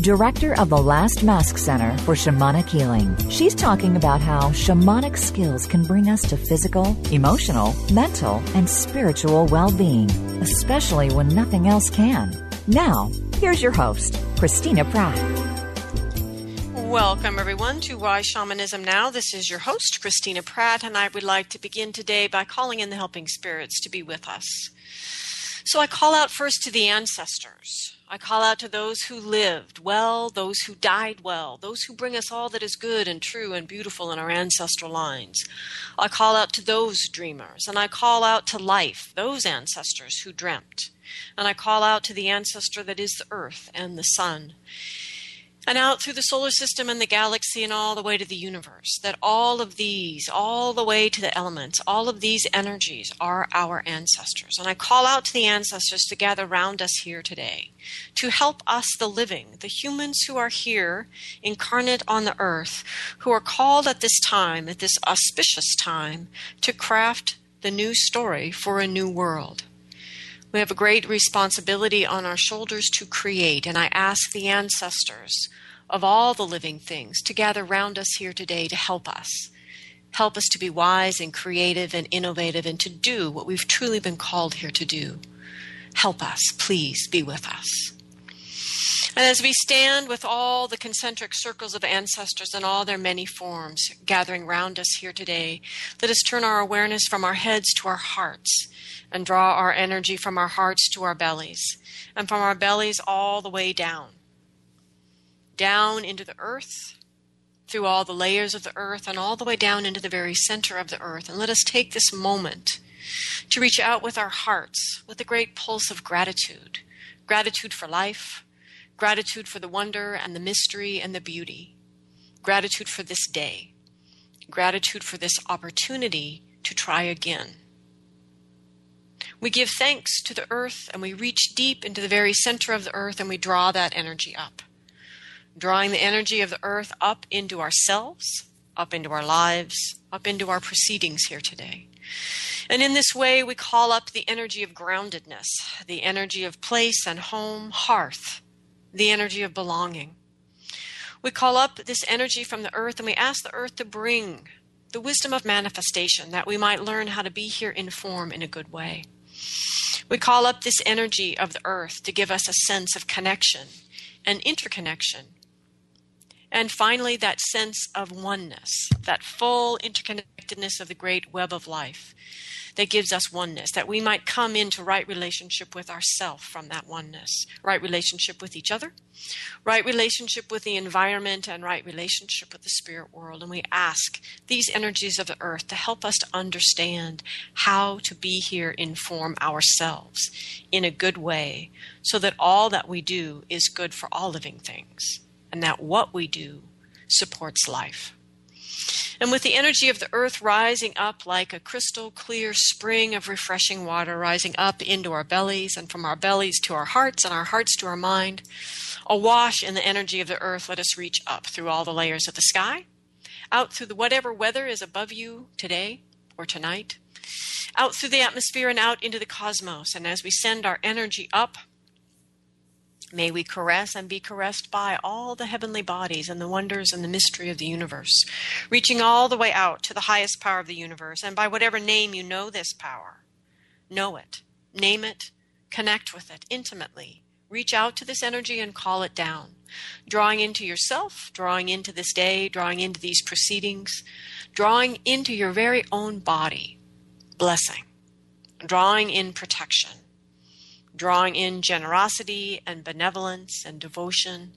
director of the Last Mask Center for Shamanic Healing. She's talking about how shamanic skills can bring us to physical, emotional, mental, and spiritual well being, especially when nothing else can. Now, here's your host, Christina Pratt. Welcome, everyone, to Why Shamanism Now. This is your host, Christina Pratt, and I would like to begin today by calling in the helping spirits to be with us. So I call out first to the ancestors. I call out to those who lived well, those who died well, those who bring us all that is good and true and beautiful in our ancestral lines. I call out to those dreamers, and I call out to life, those ancestors who dreamt. And I call out to the ancestor that is the earth and the sun and out through the solar system and the galaxy and all the way to the universe. That all of these, all the way to the elements, all of these energies are our ancestors. And I call out to the ancestors to gather round us here today to help us, the living, the humans who are here, incarnate on the earth, who are called at this time, at this auspicious time, to craft the new story for a new world. We have a great responsibility on our shoulders to create, and I ask the ancestors of all the living things to gather round us here today to help us. Help us to be wise and creative and innovative and to do what we've truly been called here to do. Help us, please be with us. And as we stand with all the concentric circles of ancestors in all their many forms gathering round us here today, let us turn our awareness from our heads to our hearts and draw our energy from our hearts to our bellies and from our bellies all the way down. Down into the earth, through all the layers of the earth, and all the way down into the very center of the earth. And let us take this moment to reach out with our hearts with a great pulse of gratitude gratitude for life, gratitude for the wonder and the mystery and the beauty, gratitude for this day, gratitude for this opportunity to try again. We give thanks to the earth and we reach deep into the very center of the earth and we draw that energy up. Drawing the energy of the earth up into ourselves, up into our lives, up into our proceedings here today. And in this way, we call up the energy of groundedness, the energy of place and home, hearth, the energy of belonging. We call up this energy from the earth and we ask the earth to bring the wisdom of manifestation that we might learn how to be here in form in a good way. We call up this energy of the earth to give us a sense of connection and interconnection. And finally, that sense of oneness, that full interconnectedness of the great web of life that gives us oneness, that we might come into right relationship with ourself from that oneness, right relationship with each other, right relationship with the environment, and right relationship with the spirit world. And we ask these energies of the earth to help us to understand how to be here in form ourselves in a good way so that all that we do is good for all living things and that what we do supports life. And with the energy of the earth rising up like a crystal clear spring of refreshing water rising up into our bellies and from our bellies to our hearts and our hearts to our mind, awash in the energy of the earth, let us reach up through all the layers of the sky, out through the whatever weather is above you today or tonight, out through the atmosphere and out into the cosmos. And as we send our energy up, May we caress and be caressed by all the heavenly bodies and the wonders and the mystery of the universe, reaching all the way out to the highest power of the universe, and by whatever name you know this power. Know it, name it, connect with it intimately. Reach out to this energy and call it down. Drawing into yourself, drawing into this day, drawing into these proceedings, drawing into your very own body. Blessing. Drawing in protection drawing in generosity and benevolence and devotion,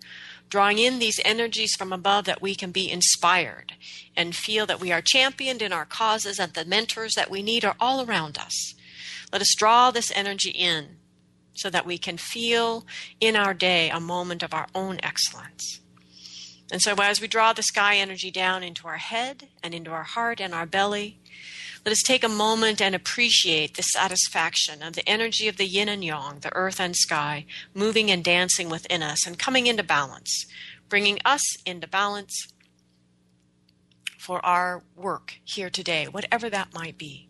drawing in these energies from above that we can be inspired and feel that we are championed in our causes and the mentors that we need are all around us. Let us draw this energy in so that we can feel in our day a moment of our own excellence. And so, as we draw the sky energy down into our head and into our heart and our belly, let us take a moment and appreciate the satisfaction of the energy of the yin and yang, the earth and sky, moving and dancing within us and coming into balance, bringing us into balance for our work here today, whatever that might be.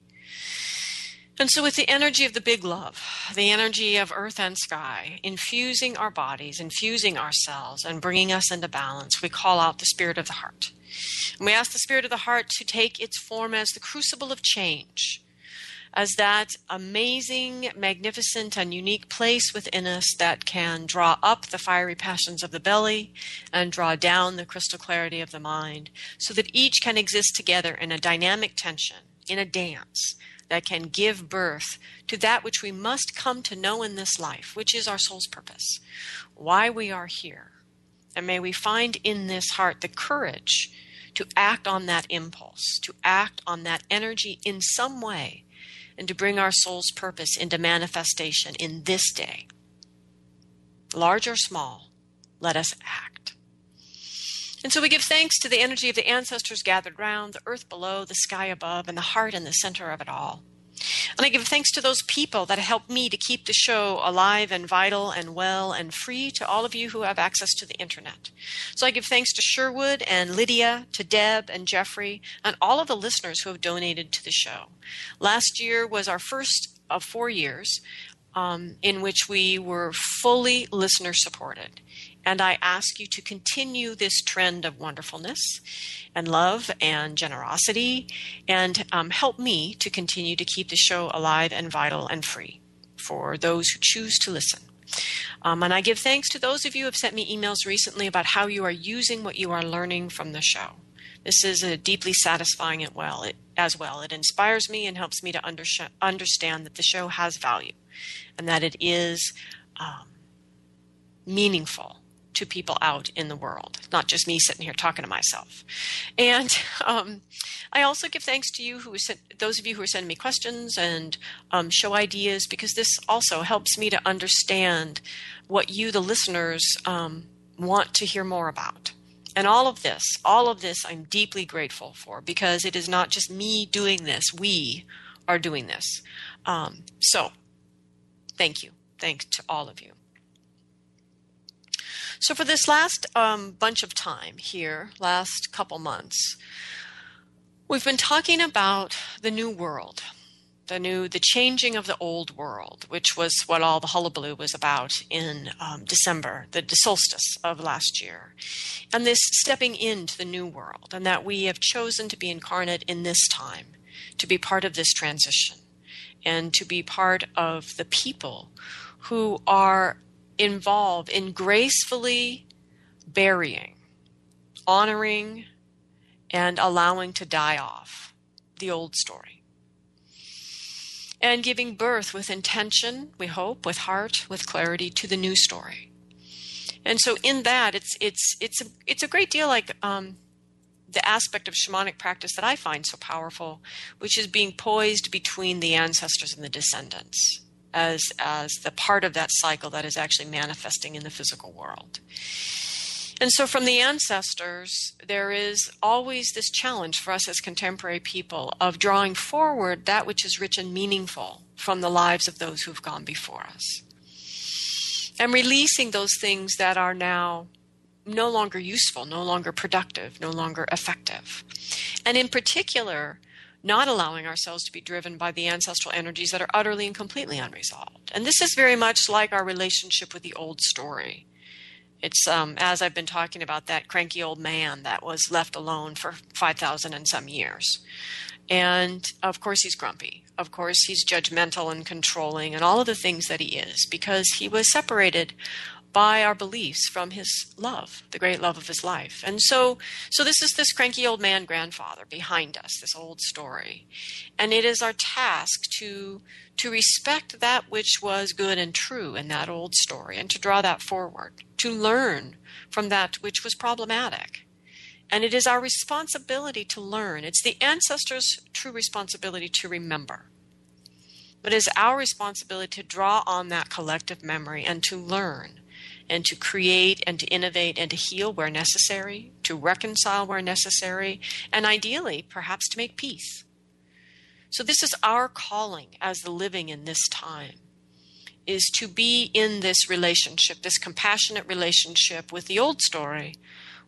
And so, with the energy of the big love, the energy of earth and sky, infusing our bodies, infusing ourselves, and bringing us into balance, we call out the spirit of the heart. And we ask the spirit of the heart to take its form as the crucible of change, as that amazing, magnificent, and unique place within us that can draw up the fiery passions of the belly and draw down the crystal clarity of the mind, so that each can exist together in a dynamic tension, in a dance that can give birth to that which we must come to know in this life, which is our soul's purpose, why we are here. And may we find in this heart the courage to act on that impulse, to act on that energy in some way, and to bring our soul's purpose into manifestation in this day. Large or small, let us act. And so we give thanks to the energy of the ancestors gathered round, the earth below, the sky above, and the heart in the center of it all. And I give thanks to those people that help me to keep the show alive and vital and well and free to all of you who have access to the internet. So I give thanks to Sherwood and Lydia, to Deb and Jeffrey, and all of the listeners who have donated to the show. Last year was our first of four years um, in which we were fully listener supported. And I ask you to continue this trend of wonderfulness and love and generosity and um, help me to continue to keep the show alive and vital and free for those who choose to listen. Um, and I give thanks to those of you who have sent me emails recently about how you are using what you are learning from the show. This is a deeply satisfying it well, it, as well. It inspires me and helps me to under, understand that the show has value and that it is um, meaningful to people out in the world, not just me sitting here talking to myself. And um, I also give thanks to you who sent, those of you who are sending me questions and um, show ideas, because this also helps me to understand what you, the listeners, um, want to hear more about. And all of this, all of this, I'm deeply grateful for because it is not just me doing this; we are doing this. Um, so, thank you. Thanks to all of you. So for this last um, bunch of time here, last couple months, we've been talking about the new world, the new, the changing of the old world, which was what all the hullabaloo was about in um, December, the solstice of last year, and this stepping into the new world, and that we have chosen to be incarnate in this time, to be part of this transition, and to be part of the people who are involve in gracefully burying, honoring, and allowing to die off the old story. And giving birth with intention, we hope, with heart, with clarity to the new story. And so in that, it's it's it's a, it's a great deal like um, the aspect of shamanic practice that I find so powerful, which is being poised between the ancestors and the descendants as as the part of that cycle that is actually manifesting in the physical world. And so, from the ancestors, there is always this challenge for us as contemporary people of drawing forward that which is rich and meaningful from the lives of those who've gone before us. And releasing those things that are now no longer useful, no longer productive, no longer effective. And in particular, not allowing ourselves to be driven by the ancestral energies that are utterly and completely unresolved. And this is very much like our relationship with the old story. It's um, as I've been talking about that cranky old man that was left alone for 5,000 and some years. And of course, he's grumpy. Of course, he's judgmental and controlling and all of the things that he is because he was separated by our beliefs from his love, the great love of his life. And so so this is this cranky old man grandfather behind us, this old story. And it is our task to to respect that which was good and true in that old story and to draw that forward, to learn from that which was problematic. And it is our responsibility to learn. It's the ancestors' true responsibility to remember. But it is our responsibility to draw on that collective memory and to learn and to create and to innovate and to heal where necessary, to reconcile where necessary, and ideally, perhaps to make peace. So, this is our calling as the living in this time is to be in this relationship, this compassionate relationship with the old story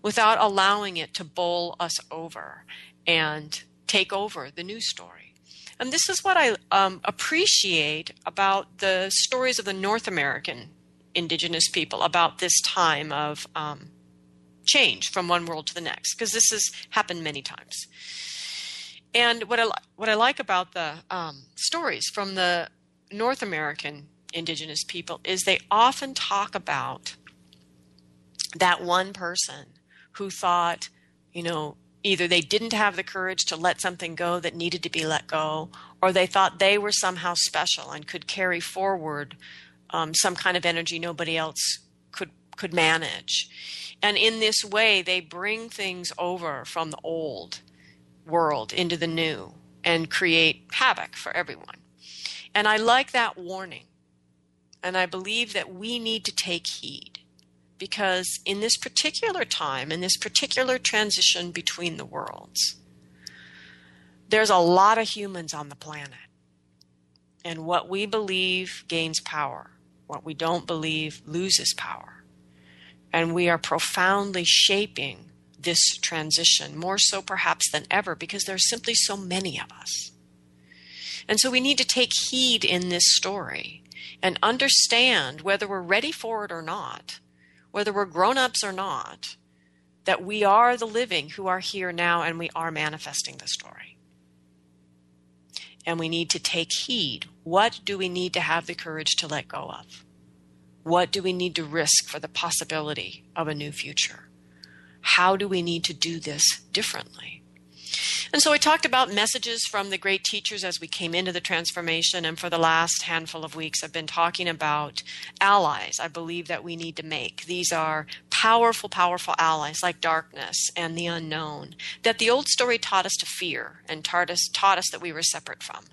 without allowing it to bowl us over and take over the new story. And this is what I um, appreciate about the stories of the North American indigenous people about this time of um, change from one world to the next, because this has happened many times. And what I what I like about the um, stories from the North American indigenous people is they often talk about that one person who thought, you know, either they didn't have the courage to let something go that needed to be let go, or they thought they were somehow special and could carry forward um, some kind of energy nobody else could could manage. And in this way, they bring things over from the old world into the new and create havoc for everyone. And I like that warning. And I believe that we need to take heed because in this particular time, in this particular transition between the worlds, there's a lot of humans on the planet. And what we believe gains power, what we don't believe loses power. And we are profoundly shaping this transition, more so perhaps than ever, because there are simply so many of us. And so we need to take heed in this story and understand whether we're ready for it or not whether we're grown ups or not, that we are the living who are here now and we are manifesting the story. And we need to take heed. What do we need to have the courage to let go of? What do we need to risk for the possibility of a new future? How do we need to do this differently? And so I talked about messages from the great teachers as we came into the transformation. And for the last handful of weeks, I've been talking about allies I believe that we need to make. These are powerful, powerful allies like darkness and the unknown that the old story taught us to fear and taught us, taught us that we were separate from.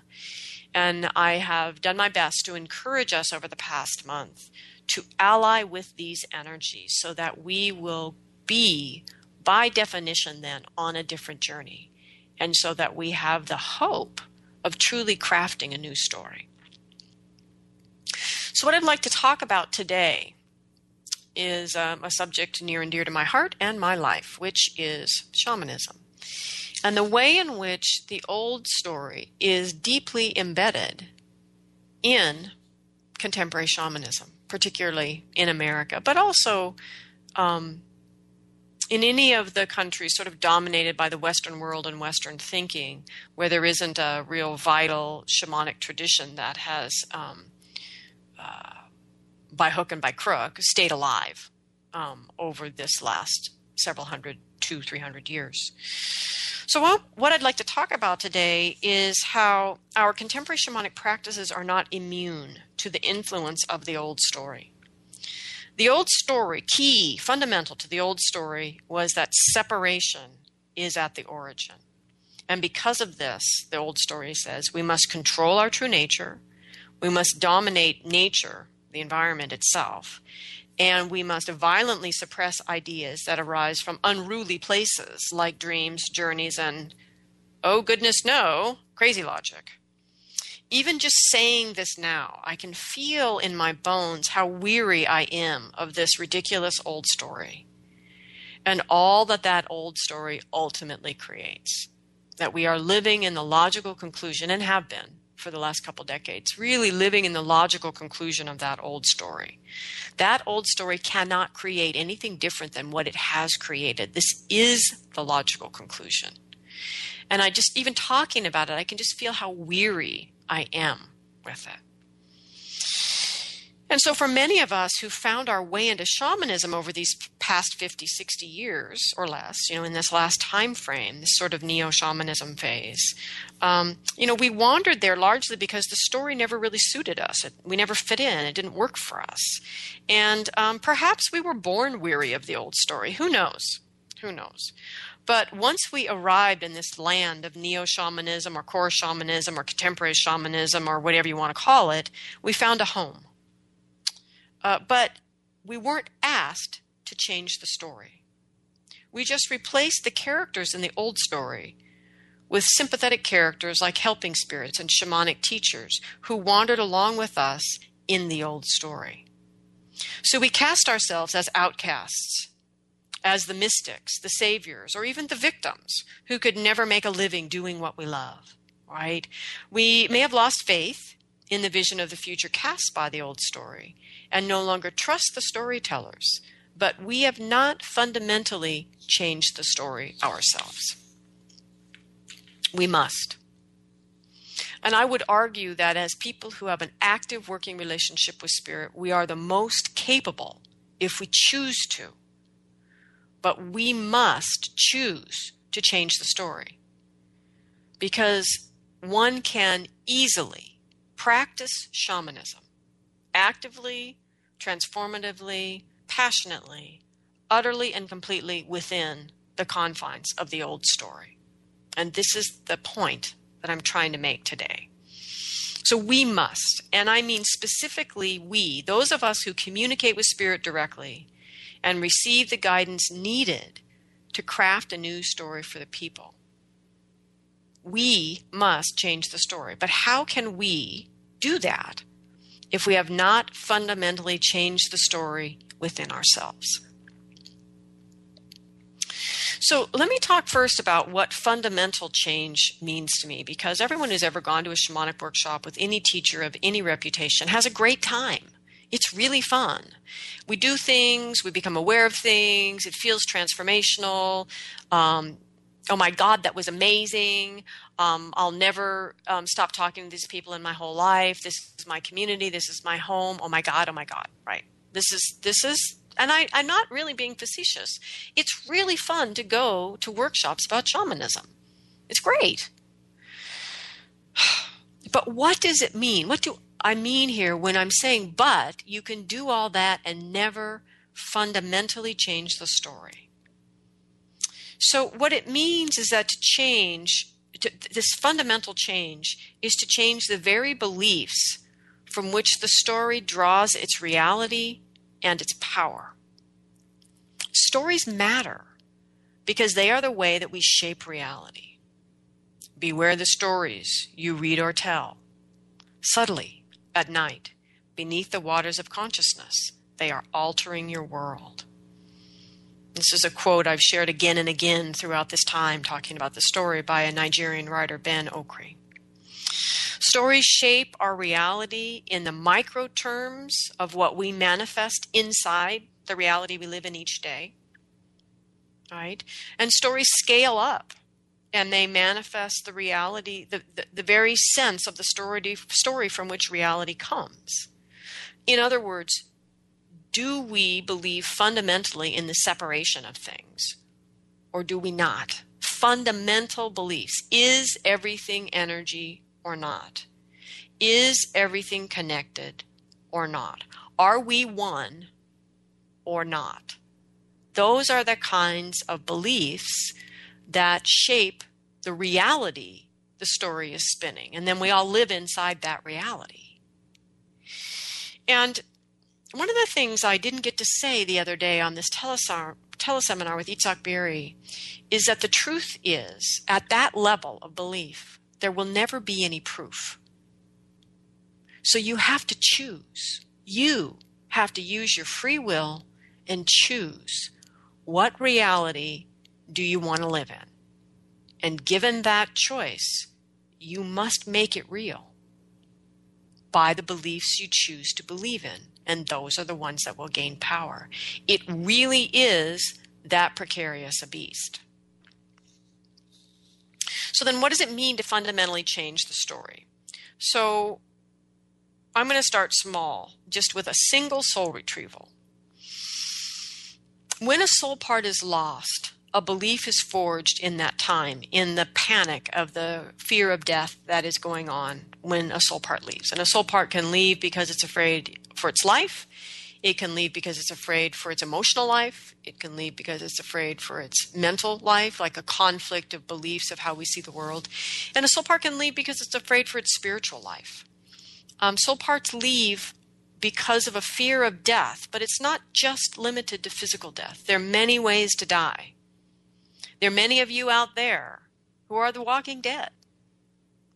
And I have done my best to encourage us over the past month to ally with these energies so that we will be, by definition, then on a different journey and so that we have the hope of truly crafting a new story. So, what I'd like to talk about today is um, a subject near and dear to my heart and my life, which is shamanism. And the way in which the old story is deeply embedded in contemporary shamanism, particularly in America, but also um, in any of the countries sort of dominated by the Western world and Western thinking, where there isn't a real vital shamanic tradition that has, um, uh, by hook and by crook, stayed alive um, over this last several hundred, two, three hundred years. So, what, what I'd like to talk about today is how our contemporary shamanic practices are not immune to the influence of the old story. The old story, key, fundamental to the old story, was that separation is at the origin. And because of this, the old story says, we must control our true nature, we must dominate nature, the environment itself, and we must violently suppress ideas that arise from unruly places like dreams, journeys, and, oh goodness, no, crazy logic even just saying this now, I can feel in my bones how weary I am of this ridiculous old story and all that that old story ultimately creates. That we are living in the logical conclusion and have been for the last couple decades, really living in the logical conclusion of that old story. That old story cannot create anything different than what it has created. This is the logical conclusion. And I just, even talking about it, I can just feel how weary I am with it. And so, for many of us who found our way into shamanism over these past 50, 60 years or less, you know, in this last time frame, this sort of neo shamanism phase, um, you know, we wandered there largely because the story never really suited us. It, we never fit in, it didn't work for us. And um, perhaps we were born weary of the old story. Who knows? Who knows? But once we arrived in this land of neo shamanism or core shamanism or contemporary shamanism or whatever you want to call it, we found a home. Uh, but we weren't asked to change the story. We just replaced the characters in the old story with sympathetic characters like helping spirits and shamanic teachers who wandered along with us in the old story. So we cast ourselves as outcasts, as the mystics, the saviors, or even the victims who could never make a living doing what we love, right? We may have lost faith in the vision of the future cast by the old story and no longer trust the storytellers, but we have not fundamentally changed the story ourselves. We must. And I would argue that as people who have an active working relationship with Spirit, we are the most capable if we choose to. But we must choose to change the story. Because one can easily practice shamanism actively, transformatively, passionately, utterly and completely within the confines of the old story. And this is the point that I'm trying to make today. So we must, and I mean specifically we, those of us who communicate with Spirit directly and receive the guidance needed to craft a new story for the people. We must change the story. But how can we do that if we have not fundamentally changed the story within ourselves? So let me talk first about what fundamental change means to me because everyone who's ever gone to a shamanic workshop with any teacher of any reputation has a great time. It's really fun. We do things, we become aware of things, it feels transformational. Um, oh my God, that was amazing. Um, I'll never um, stop talking to these people in my whole life. This is my community. This is my home. Oh my God. Oh my God. Right. This is this is and I, I'm not really being facetious. It's really fun to go to workshops about shamanism. It's great. But what does it mean? What do I mean here when I'm saying, but you can do all that and never fundamentally change the story? So, what it means is that to change, to, this fundamental change, is to change the very beliefs from which the story draws its reality and its power. Stories matter because they are the way that we shape reality. Beware the stories you read or tell. Subtly, at night, beneath the waters of consciousness, they are altering your world. This is a quote I've shared again and again throughout this time, talking about the story by a Nigerian writer, Ben Okri. Stories shape our reality in the micro terms of what we manifest inside the reality we live in each day. Right? And stories scale up and they manifest the reality, the, the, the very sense of the story, story from which reality comes. In other words, do we believe fundamentally in the separation of things or do we not? Fundamental beliefs. Is everything energy or not? Is everything connected or not? Are we one or not? Those are the kinds of beliefs that shape the reality the story is spinning. And then we all live inside that reality. And one of the things I didn't get to say the other day on this teleseminar with Itzhak Beery is that the truth is, at that level of belief, there will never be any proof. So you have to choose. You have to use your free will and choose what reality do you want to live in. And given that choice, you must make it real by the beliefs you choose to believe in. And those are the ones that will gain power. It really is that precarious a beast. So then what does it mean to fundamentally change the story? So I'm going to start small, just with a single soul retrieval. When a soul part is lost, a belief is forged in that time, in the panic of the fear of death that is going on when a soul part leaves. And a soul part can leave because it's afraid for its life, it can leave because it's afraid for its emotional life. It can leave because it's afraid for its mental life, like a conflict of beliefs of how we see the world. And a soul part can leave because it's afraid for its spiritual life. Um, soul parts leave because of a fear of death, but it's not just limited to physical death. There are many ways to die. There are many of you out there who are the walking dead,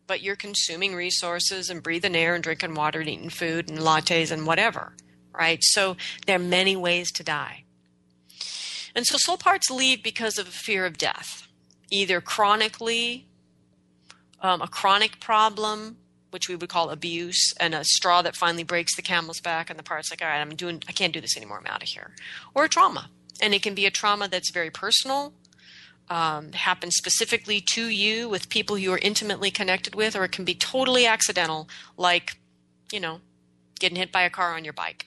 but you're consuming resources and breathing air and drinking water and eating food and lattes and whatever, right? So there are many ways to die. And so soul parts leave because of a fear of death, either chronically, um, a chronic problem, which we would call abuse, and a straw that finally breaks the camel's back, and the part's like, all right, I'm doing, I can't do this anymore, I'm out of here, or a trauma, and it can be a trauma that's very personal, um, happens specifically to you with people you are intimately connected with, or it can be totally accidental, like, you know, getting hit by a car on your bike.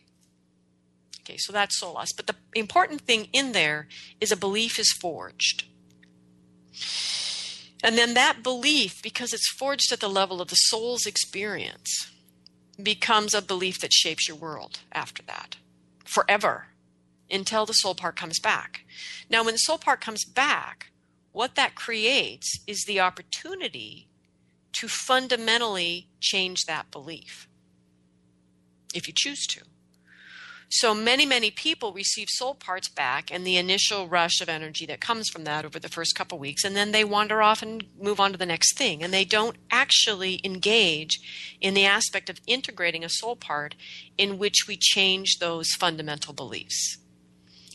Okay, so that's soul loss. But the important thing in there is a belief is forged. And then that belief, because it's forged at the level of the soul's experience, becomes a belief that shapes your world after that forever until the soul part comes back. Now, when the soul part comes back, what that creates is the opportunity to fundamentally change that belief if you choose to. So many, many people receive soul parts back and the initial rush of energy that comes from that over the first couple weeks, and then they wander off and move on to the next thing. And they don't actually engage in the aspect of integrating a soul part in which we change those fundamental beliefs.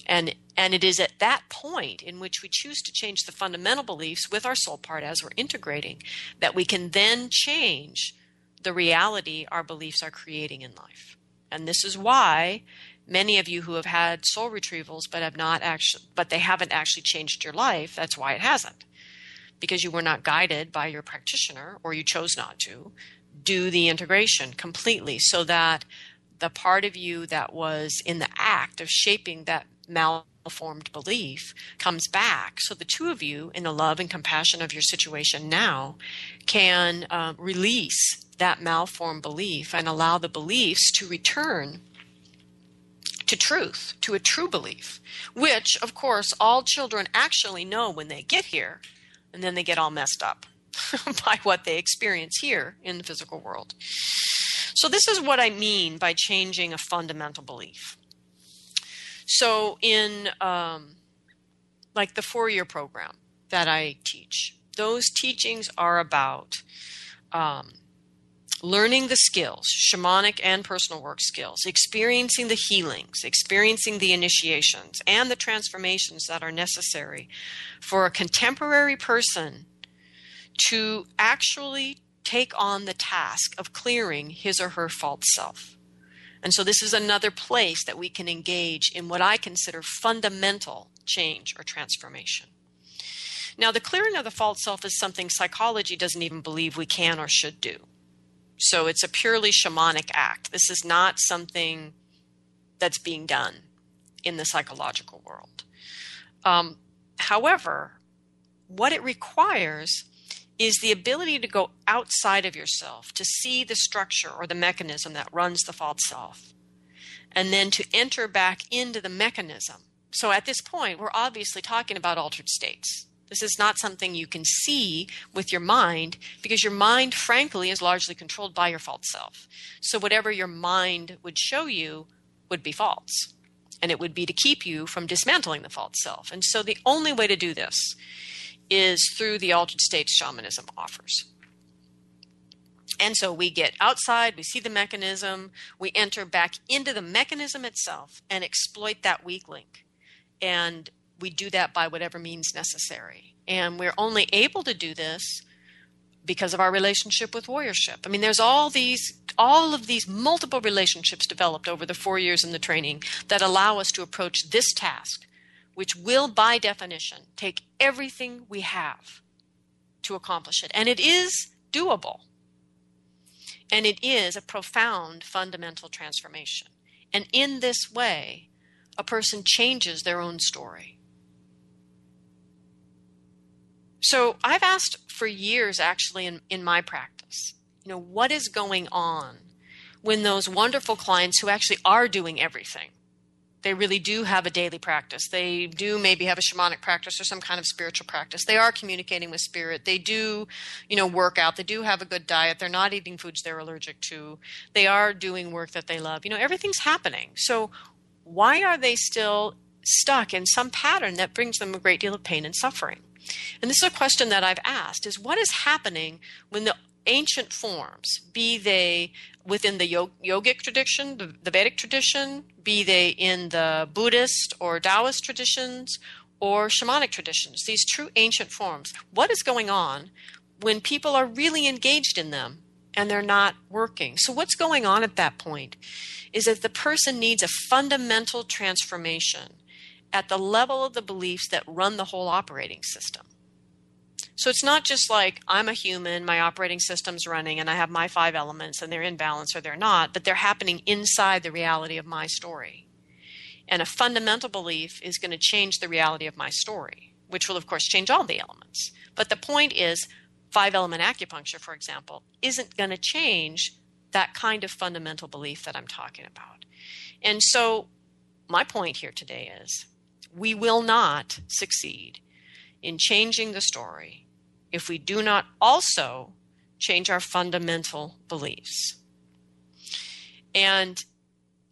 And, and it is at that point in which we choose to change the fundamental beliefs with our soul part as we're integrating that we can then change the reality our beliefs are creating in life. And this is why many of you who have had soul retrievals but have not actually but they haven't actually changed your life, that's why it hasn't. Because you were not guided by your practitioner or you chose not to do the integration completely so that the part of you that was in the act of shaping that malformed belief comes back. So the two of you, in the love and compassion of your situation now, can uh, release that malformed belief and allow the beliefs to return to truth, to a true belief, which, of course, all children actually know when they get here, and then they get all messed up by what they experience here in the physical world. So, this is what I mean by changing a fundamental belief. So, in um, like the four year program that I teach, those teachings are about um, learning the skills, shamanic and personal work skills, experiencing the healings, experiencing the initiations, and the transformations that are necessary for a contemporary person to actually take on the task of clearing his or her false self. And so, this is another place that we can engage in what I consider fundamental change or transformation. Now, the clearing of the false self is something psychology doesn't even believe we can or should do. So it's a purely shamanic act. This is not something that's being done in the psychological world. Um, however, what it requires is the ability to go outside of yourself, to see the structure or the mechanism that runs the false self, and then to enter back into the mechanism. So at this point, we're obviously talking about altered states. This is not something you can see with your mind because your mind, frankly, is largely controlled by your false self. So whatever your mind would show you would be false. And it would be to keep you from dismantling the false self. And so the only way to do this is through the altered states shamanism offers. And so we get outside, we see the mechanism, we enter back into the mechanism itself and exploit that weak link. And we do that by whatever means necessary. And we're only able to do this because of our relationship with warriorship. I mean, there's all these all of these multiple relationships developed over the 4 years in the training that allow us to approach this task, which will by definition take everything we have to accomplish it. And it is doable. And it is a profound fundamental transformation. And in this way, a person changes their own story. So I've asked for years actually in, in my practice, you know, what is going on when those wonderful clients who actually are doing everything, They really do have a daily practice. They do maybe have a shamanic practice or some kind of spiritual practice. They are communicating with spirit. They do, you know, work out. They do have a good diet. They're not eating foods they're allergic to. They are doing work that they love. You know, everything's happening. So why are they still stuck in some pattern that brings them a great deal of pain and suffering? And this is a question that I've asked is what is happening when the ancient forms, be they within the yogic tradition, the, Vedic tradition, be they in the Buddhist or Taoist traditions or shamanic traditions, these true ancient forms, what is going on when people are really engaged in them and they're not working? So, what's going on at that point is that the person needs a fundamental transformation at the level of the beliefs that run the whole operating system. So it's not just like I'm a human, my operating system's running, and I have my five elements and they're in balance or they're not, but they're happening inside the reality of my story. And a fundamental belief is going to change the reality of my story, which will, of course, change all the elements. But the point is, five element acupuncture, for example, isn't going to change that kind of fundamental belief that I'm talking about. And so, my point here today is we will not succeed in changing the story if we do not also change our fundamental beliefs. And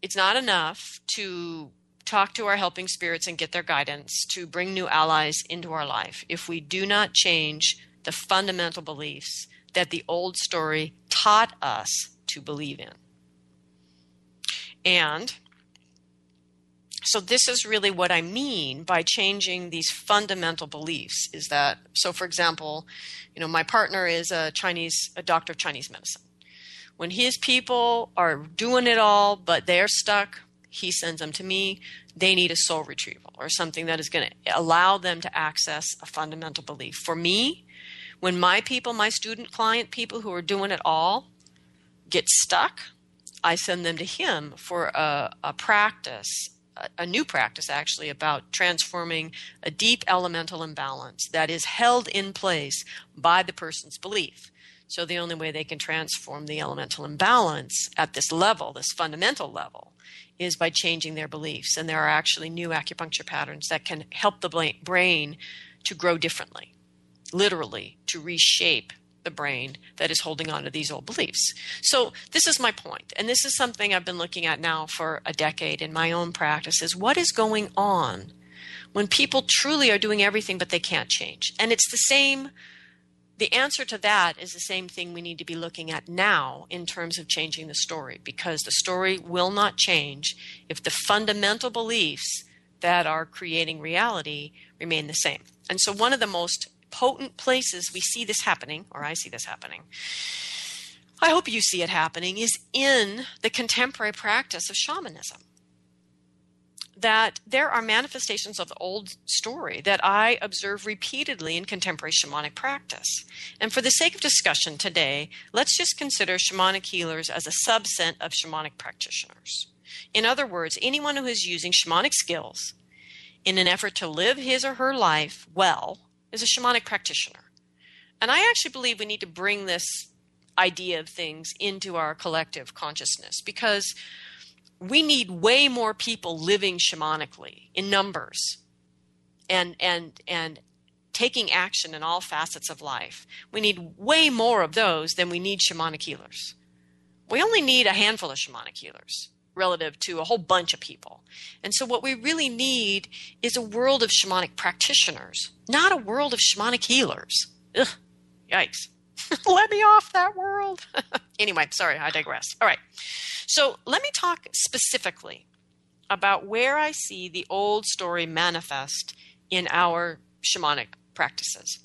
it's not enough to talk to our helping spirits and get their guidance to bring new allies into our life if we do not change the fundamental beliefs that the old story taught us to believe in. And so this is really what I mean by changing these fundamental beliefs is that so for example, you know, my partner is a Chinese a doctor of Chinese medicine. When his people are doing it all but they're stuck, he sends them to me. They need a soul retrieval or something that is going to allow them to access a fundamental belief. For me, when my people, my student client people who are doing it all get stuck, I send them to him for a, a practice a new practice actually about transforming a deep elemental imbalance that is held in place by the person's belief. So the only way they can transform the elemental imbalance at this level, this fundamental level, is by changing their beliefs. And there are actually new acupuncture patterns that can help the brain to grow differently, literally to reshape the brain that is holding on to these old beliefs. So this is my point, and this is something I've been looking at now for a decade in my own practice is what is going on when people truly are doing everything but they can't change. And it's the same the answer to that is the same thing we need to be looking at now in terms of changing the story because the story will not change if the fundamental beliefs that are creating reality remain the same. And so one of the most potent places we see this happening, or I see this happening, I hope you see it happening, is in the contemporary practice of shamanism. That there are manifestations of the old story that I observe repeatedly in contemporary shamanic practice. And for the sake of discussion today, let's just consider shamanic healers as a subset of shamanic practitioners. In other words, anyone who is using shamanic skills in an effort to live his or her life well is a shamanic practitioner. And I actually believe we need to bring this idea of things into our collective consciousness because we need way more people living shamanically in numbers and and and taking action in all facets of life. We need way more of those than we need shamanic healers. We only need a handful of shamanic healers relative to a whole bunch of people. And so, what we really need is a world of shamanic practitioners, not a world of shamanic healers. Ugh, yikes. let me off that world. anyway, sorry, I digress. All right. So, let me talk specifically about where I see the old story manifest in our shamanic practices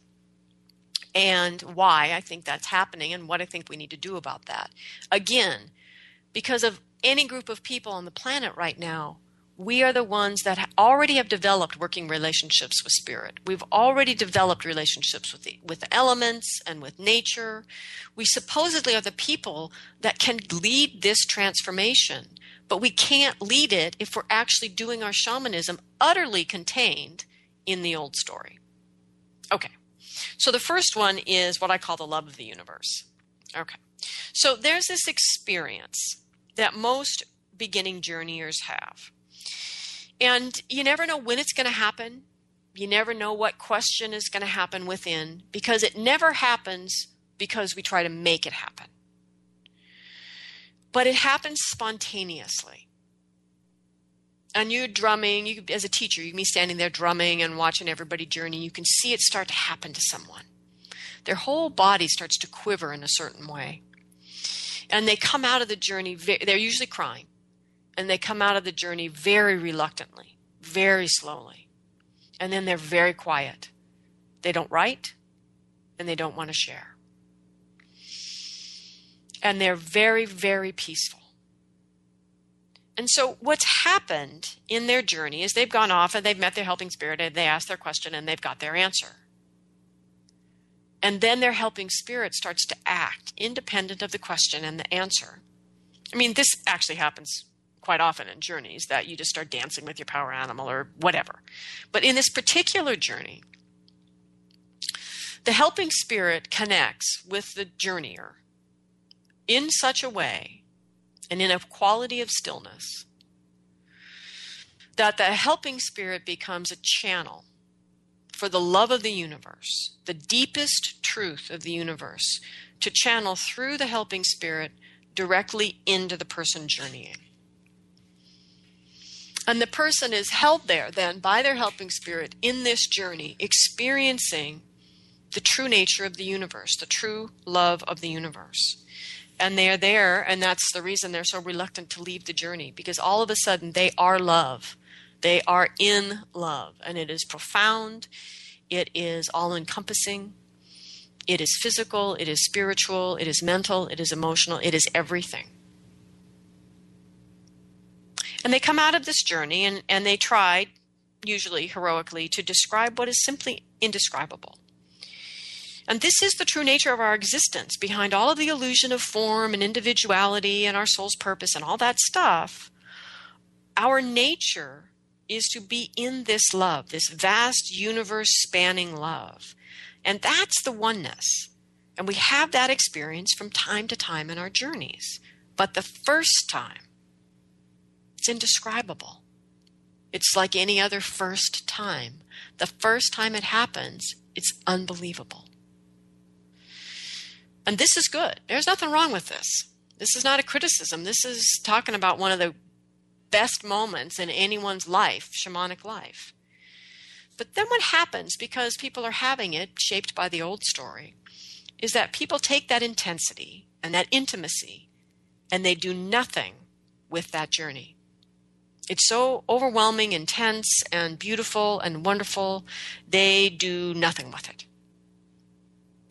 and why I think that's happening and what I think we need to do about that. Again, because of any group of people on the planet right now, we are the ones that already have developed working relationships with spirit. We've already developed relationships with the, with elements and with nature. We supposedly are the people that can lead this transformation, but we can't lead it if we're actually doing our shamanism utterly contained in the old story. Okay. So the first one is what I call the love of the universe. Okay. So there's this experience that most beginning journeyers have. And you never know when it's going to happen. You never know what question is going to happen within because it never happens because we try to make it happen. But it happens spontaneously. And you're drumming, you as a teacher, you can be standing there drumming and watching everybody journey. You can see it start to happen to someone. Their whole body starts to quiver in a certain way. And they come out of the journey, they're usually crying and they come out of the journey very reluctantly, very slowly. And then they're very quiet. They don't write and they don't want to share. And they're very, very peaceful. And so, what's happened in their journey is they've gone off and they've met their helping spirit and they asked their question and they've got their answer. And then their helping spirit starts to act independent of the question and the answer. I mean, this actually happens quite often in journeys that you just start dancing with your power animal or whatever. But in this particular journey, the helping spirit connects with the journeyer in such a way and in a quality of stillness that the helping spirit becomes a channel for the love of the universe, the deepest truth of the universe, to channel through the helping spirit directly into the person journeying. And the person is held there then by their helping spirit in this journey, experiencing the true nature of the universe, the true love of the universe. And they are there, and that's the reason they're so reluctant to leave the journey, because all of a sudden they are love. They are in love, and it is profound, it is all encompassing, it is physical, it is spiritual, it is mental, it is emotional, it is everything. And they come out of this journey and, and they try, usually heroically, to describe what is simply indescribable. And this is the true nature of our existence. Behind all of the illusion of form and individuality and our soul's purpose and all that stuff, our nature is to be in this love, this vast universe spanning love. And that's the oneness. And we have that experience from time to time in our journeys. But the first time it's indescribable. It's like any other first time. The first time it happens, it's unbelievable. And this is good. There's nothing wrong with this. This is not a criticism. This is talking about one of the best moments in anyone's life, shamanic life. But then what happens, because people are having it, shaped by the old story, is that people take that intensity and that intimacy and they do nothing with that journey. It's so overwhelming, intense, and beautiful and wonderful. They do nothing with it.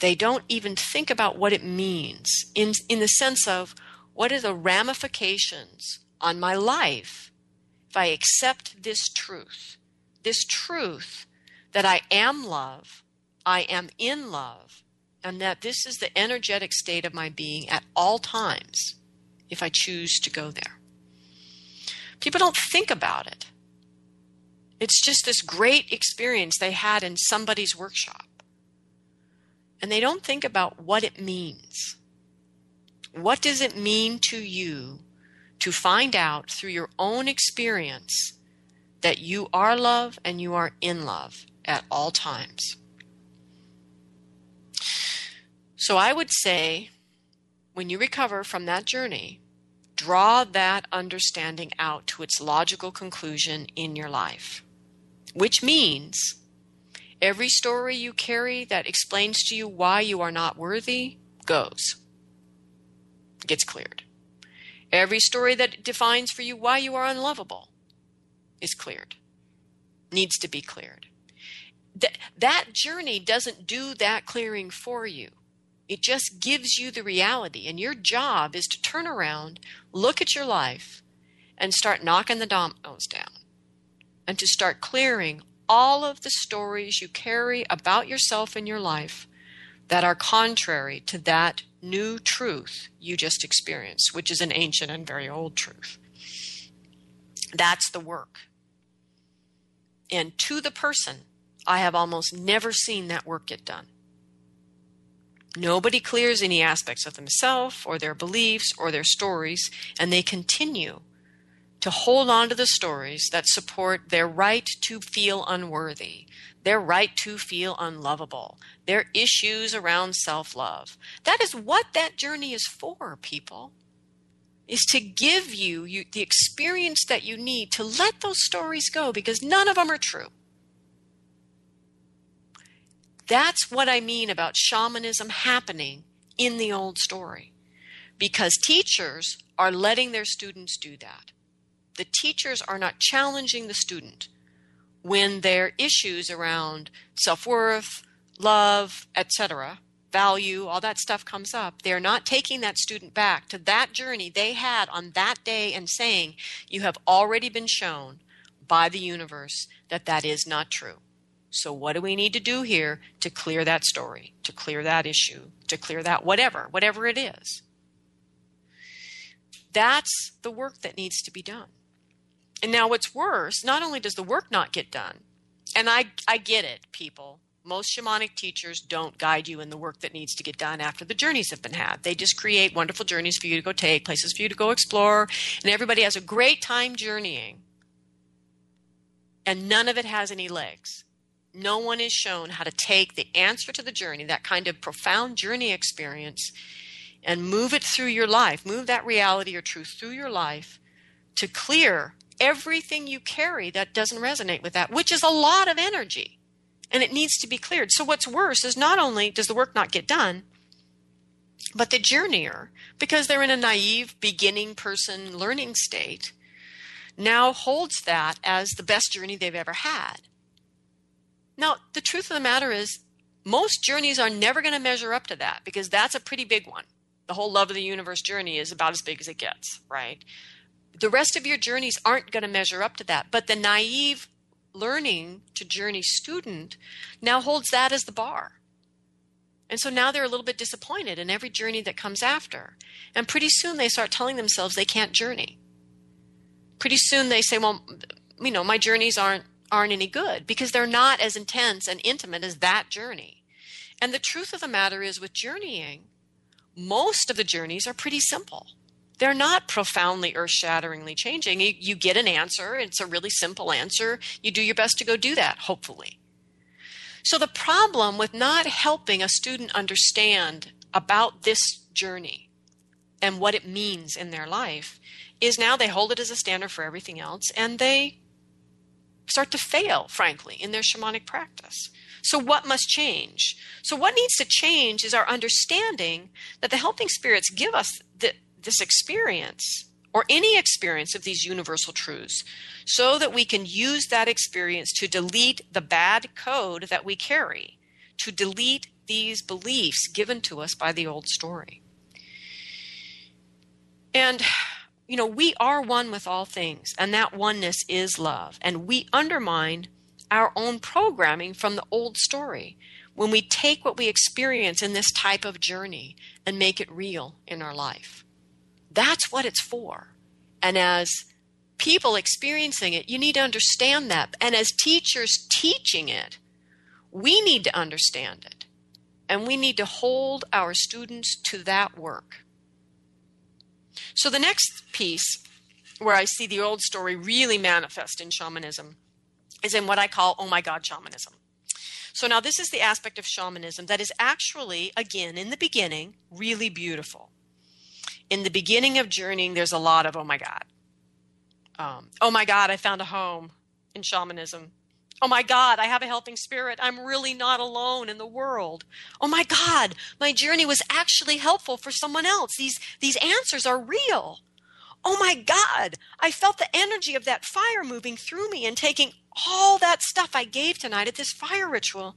They don't even think about what it means in, in the sense of what are the ramifications on my life if I accept this truth, this truth that I am love, I am in love, and that this is the energetic state of my being at all times if I choose to go there. People don't think about it. It's just this great experience they had in somebody's workshop. And they don't think about what it means. What does it mean to you to find out through your own experience that you are love and you are in love at all times? So I would say when you recover from that journey, draw that understanding out to its logical conclusion in your life. Which means every story you carry that explains to you why you are not worthy goes, gets cleared. Every story that defines for you why you are unlovable is cleared, needs to be cleared. That, that journey doesn't do that clearing for you. It just gives you the reality. And your job is to turn around, look at your life, and start knocking the dominoes down. And to start clearing all of the stories you carry about yourself and your life that are contrary to that new truth you just experienced, which is an ancient and very old truth. That's the work. And to the person, I have almost never seen that work get done. Nobody clears any aspects of themselves or their beliefs or their stories, and they continue to hold on to the stories that support their right to feel unworthy, their right to feel unlovable, their issues around self love. That is what that journey is for, people. Is to give you, you the experience that you need to let those stories go because none of them are true. That's what I mean about shamanism happening in the old story. Because teachers are letting their students do that. The teachers are not challenging the student when their issues around self worth, love, etc., value, all that stuff comes up, they're not taking that student back to that journey they had on that day and saying, You have already been shown by the universe that that is not true. So, what do we need to do here to clear that story, to clear that issue, to clear that whatever, whatever it is? That's the work that needs to be done. And now what's worse, not only does the work not get done, and I, I get it, people. Most shamanic teachers don't guide you in the work that needs to get done after the journeys have been had. They just create wonderful journeys for you to go take, places for you to go explore, and everybody has a great time journeying. And none of it has any legs. No one is shown how to take the answer to the journey, that kind of profound journey experience, and move it through your life, move that reality or truth through your life to clear everything you carry that doesn't resonate with that, which is a lot of energy. And it needs to be cleared. So, what's worse is not only does the work not get done, but the journeyer, because they're in a naive beginning person learning state, now holds that as the best journey they've ever had. Now, the truth of the matter is, most journeys are never going to measure up to that because that's a pretty big one. The whole love of the universe journey is about as big as it gets, right? The rest of your journeys aren't going to measure up to that. But the naive learning to journey student now holds that as the bar. And so now they're a little bit disappointed in every journey that comes after. And pretty soon they start telling themselves they can't journey. Pretty soon they say, well, you know, my journeys aren't aren't any good because they're not as intense and intimate as that journey. And the truth of the matter is with journeying, most of the journeys are pretty simple they're not profoundly earth shatteringly changing. You, you, get an answer, it's a really simple answer. You do your best to go do that, hopefully. So, the problem with not helping a student understand about this journey and what it means in their life is now they hold it as a standard for everything else and they start to fail, frankly, in their shamanic practice. So, what must change? So, what needs to change is our understanding that the helping spirits give us the, this experience or any experience of these universal truths so that we can use that experience to delete the bad code that we carry, to delete these beliefs given to us by the old story. And, you know, we are one with all things, and that oneness is love. And we undermine our own programming from the old story when we take what we experience in this type of journey and make it real in our life. That's what it's for. And as people experiencing it, you need to understand that. And as teachers teaching it, we need to understand it. And we need to hold our students to that work. So the next piece where I see the old story really manifest in shamanism is in what I call oh my god shamanism. So now this is the aspect of shamanism that is actually again in the beginning really beautiful in the beginning of journeying, there's a lot of, oh my God. Um, oh my God, I found a home in shamanism. Oh my God, I have a helping spirit. I'm really not alone in the world. Oh my God, my journey was actually helpful for someone else. These, these answers are real. Oh my God, I felt the energy of that fire moving through me and taking all that stuff I gave tonight at this fire ritual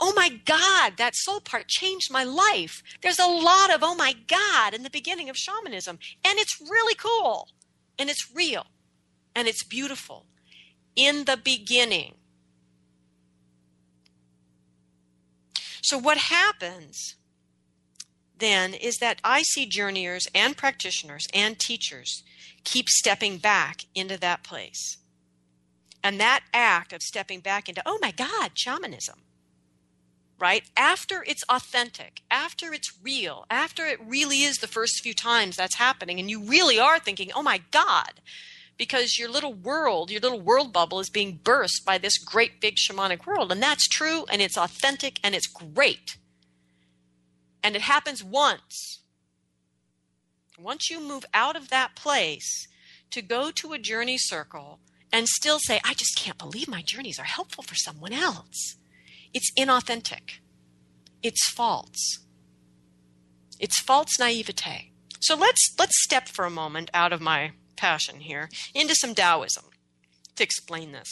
oh my God, that soul part changed my life. There's a lot of oh my God in the beginning of shamanism. And it's really cool. And it's real. And it's beautiful. In the beginning. So, what happens then is that I see journeyers and practitioners and teachers keep stepping back into that place. And that act of stepping back into, oh my God, shamanism, right? After it's authentic, after it's real, after it really is the first few times that's happening, and you really are thinking, oh my God, because your little world, your little world bubble is being burst by this great big shamanic world. And that's true and it's authentic and it's great. And it happens once. Once you move out of that place to go to a journey circle and still say, I just can't believe my journeys are helpful for someone else, it's inauthentic. It's false. It's false naivete. So let's let's step for a moment out of my passion here into some Taoism to explain this.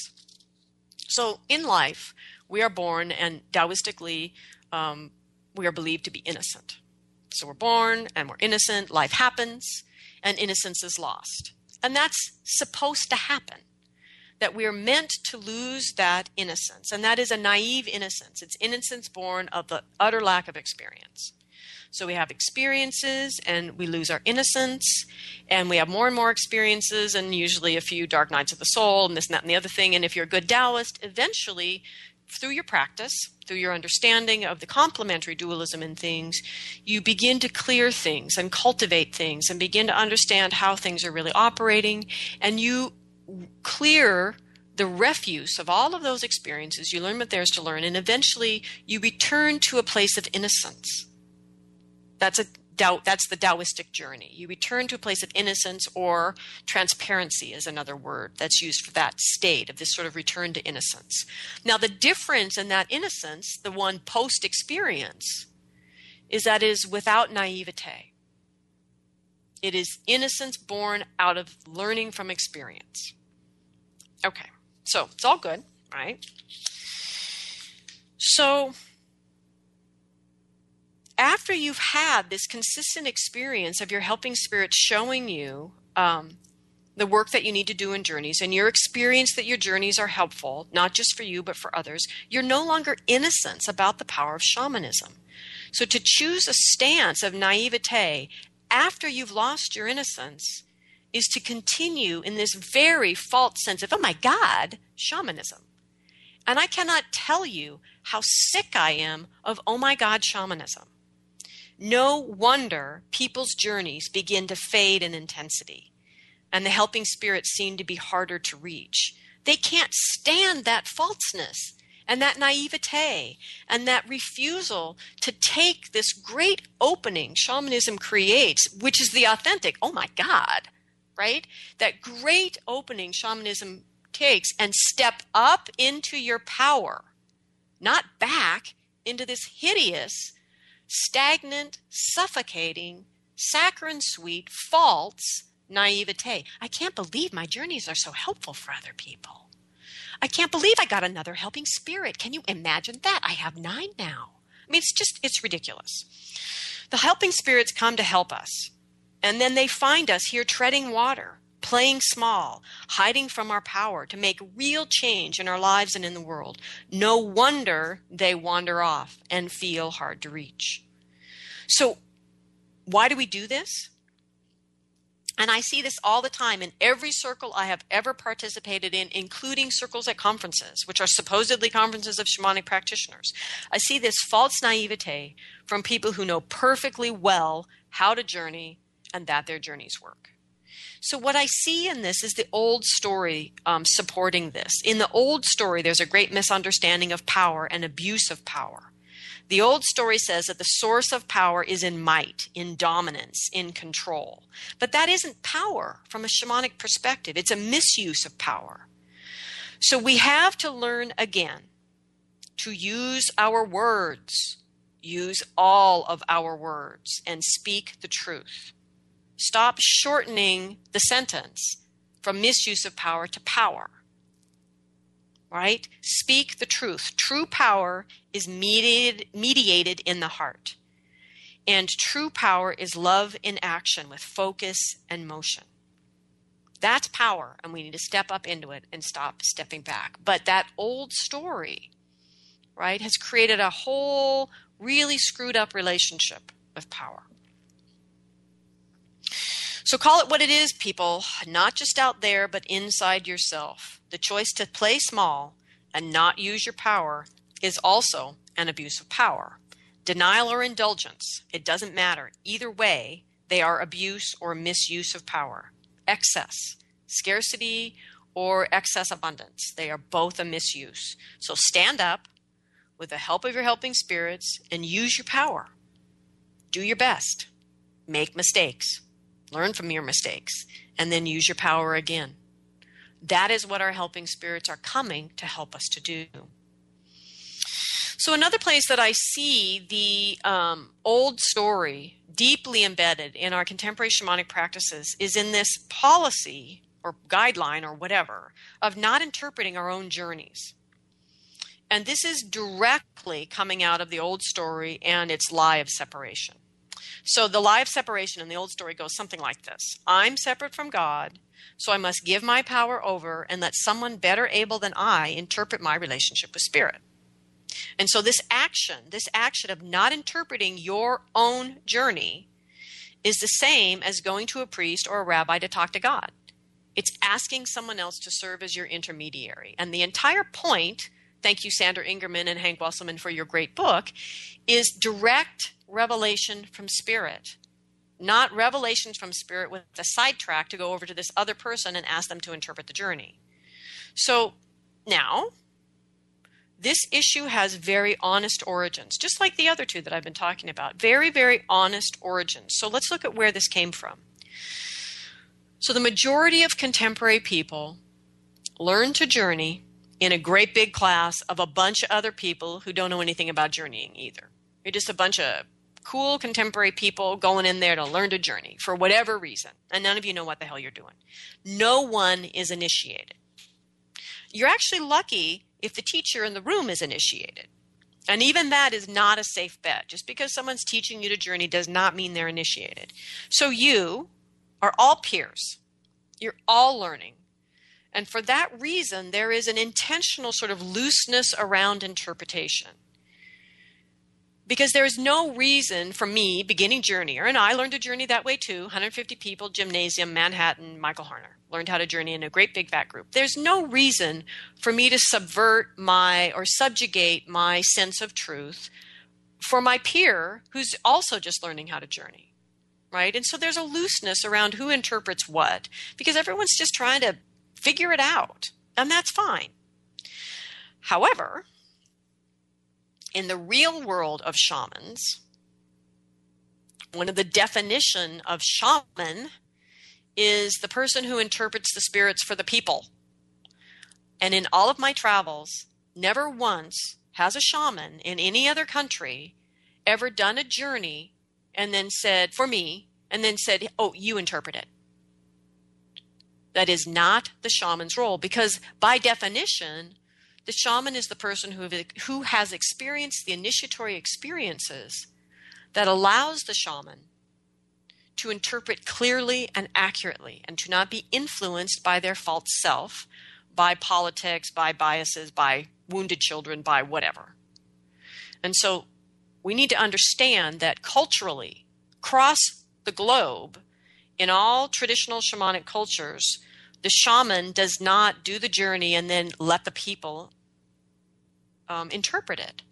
So in life, we are born, and Taoistically, um, we are believed to be innocent. So we're born and we're innocent. Life happens, and innocence is lost, and that's supposed to happen. That we are meant to lose that innocence, and that is a naive innocence. It's innocence born of the utter lack of experience. So we have experiences and we lose our innocence and we have more and more experiences and usually a few dark nights of the soul and this and that and the other thing. And if you're a good Taoist, eventually through your practice, through your understanding of the complementary dualism in things, you begin to clear things and cultivate things and begin to understand how things are really operating. And you clear the refuse of all of those experiences. You learn what there is to learn. And eventually you return to a place of innocence. That's a doubt that's the Taoistic journey. You return to a place of innocence or transparency is another word that's used for that state of this sort of return to innocence. Now the difference in that innocence, the one post experience, is that is without naivete. It is innocence born out of learning from experience. Okay, so it's all good, right? So after you've had this consistent experience of your helping spirit showing you um, the work that you need to do in journeys and your experience that your journeys are helpful, not just for you, but for others, you're no longer innocent about the power of shamanism. So to choose a stance of naivete after you've lost your innocence is to continue in this very false sense of, oh my God, shamanism. And I cannot tell you how sick I am of, oh my God, shamanism. No wonder people's journeys begin to fade in intensity, and the helping spirits seem to be harder to reach. They can't stand that falseness and that naivete and that refusal to take this great opening shamanism creates, which is the authentic, oh my God, right? That great opening shamanism takes and step up into your power, not back into this hideous stagnant, suffocating, saccharine sweet, false naivete. I can't believe my journeys are so helpful for other people. I can't believe I got another helping spirit. Can you imagine that? I have nine now. I mean, it's just, it's ridiculous. The helping spirits come to help us, and then they find us here treading water, playing small, hiding from our power to make real change in our lives and in the world. No wonder they wander off and feel hard to reach. So, why do we do this? And I see this all the time in every circle I have ever participated in, including circles at conferences, which are supposedly conferences of shamanic practitioners. I see this false naivete from people who know perfectly well how to journey and that their journeys work. So, what I see in this is the old story um, supporting this. In the old story, there's a great misunderstanding of power and abuse of power. The old story says that the source of power is in might, in dominance, in control. But that isn't power from a shamanic perspective, it's a misuse of power. So we have to learn again to use our words, use all of our words, and speak the truth. Stop shortening the sentence from misuse of power to power. Right? Speak the truth. True power is mediated, mediated in the heart. And true power is love in action with focus and motion. That's power, and we need to step up into it and stop stepping back. But that old story, right, has created a whole really screwed up relationship with power. So call it what it is, people, not just out there, but inside yourself. The choice to play small and not use your power is also an abuse of power. Denial or indulgence, it doesn't matter. Either way, they are abuse or misuse of power. Excess, scarcity or excess abundance. They are both a misuse. So stand up with the help of your helping spirits and use your power. Do your best. Make mistakes. Learn from your mistakes and then use your power again. That is what our helping spirits are coming to help us to do. So, another place that I see the um, old story deeply embedded in our contemporary shamanic practices is in this policy or guideline or whatever of not interpreting our own journeys. And this is directly coming out of the old story and its lie of separation. So the lie of separation in the old story goes something like this I'm separate from God, so I must give my power over and let someone better able than I interpret my relationship with spirit. And so this action, this action of not interpreting your own journey, is the same as going to a priest or a rabbi to talk to God. It's asking someone else to serve as your intermediary. And the entire point, thank you, Sandra Ingerman and Hank Wesselman, for your great book, is direct revelation from spirit, not revelations from spirit with a sidetrack to go over to this other person and ask them to interpret the journey. So now, this issue has very honest origins, just like the other two that I've been talking about. Very, very honest origins. So let's look at where this came from. So, the majority of contemporary people learn to journey in a great big class of a bunch of other people who don't know anything about journeying either. You're just a bunch of cool contemporary people going in there to learn to journey for whatever reason, and none of you know what the hell you're doing. No one is initiated. You're actually lucky if the teacher in the room is initiated. And even that is not a safe bet. Just because someone's teaching you to journey does not mean they're initiated. So you are all peers. You're all learning. And for that reason, there is an intentional sort of looseness around interpretation because there is no reason for me, beginning journeyer, and I learned to journey that way too 150 people, gymnasium, Manhattan, Michael Harner. Learned how to journey in a great big fat group. There's no reason for me to subvert my or subjugate my sense of truth for my peer who's also just learning how to journey. Right? And so there's a looseness around who interprets what because everyone's just trying to figure it out. And that's fine. However, in the real world of shamans, one of the definition of shaman is the person who interprets the spirits for the people. And in all of my travels, never once has a shaman in any other country ever done a journey and then said, for me, and then said, oh, you interpret it. That is not the shaman's role because, by definition, the shaman is the person who, who has experienced the initiatory experiences that allows the shaman to interpret clearly and accurately and to not be influenced by their false self, by politics, by biases, by wounded children, by whatever. And so we need to understand that culturally, across the globe, in all traditional shamanic cultures, the shaman does not do the journey and then let the people um, interpret it.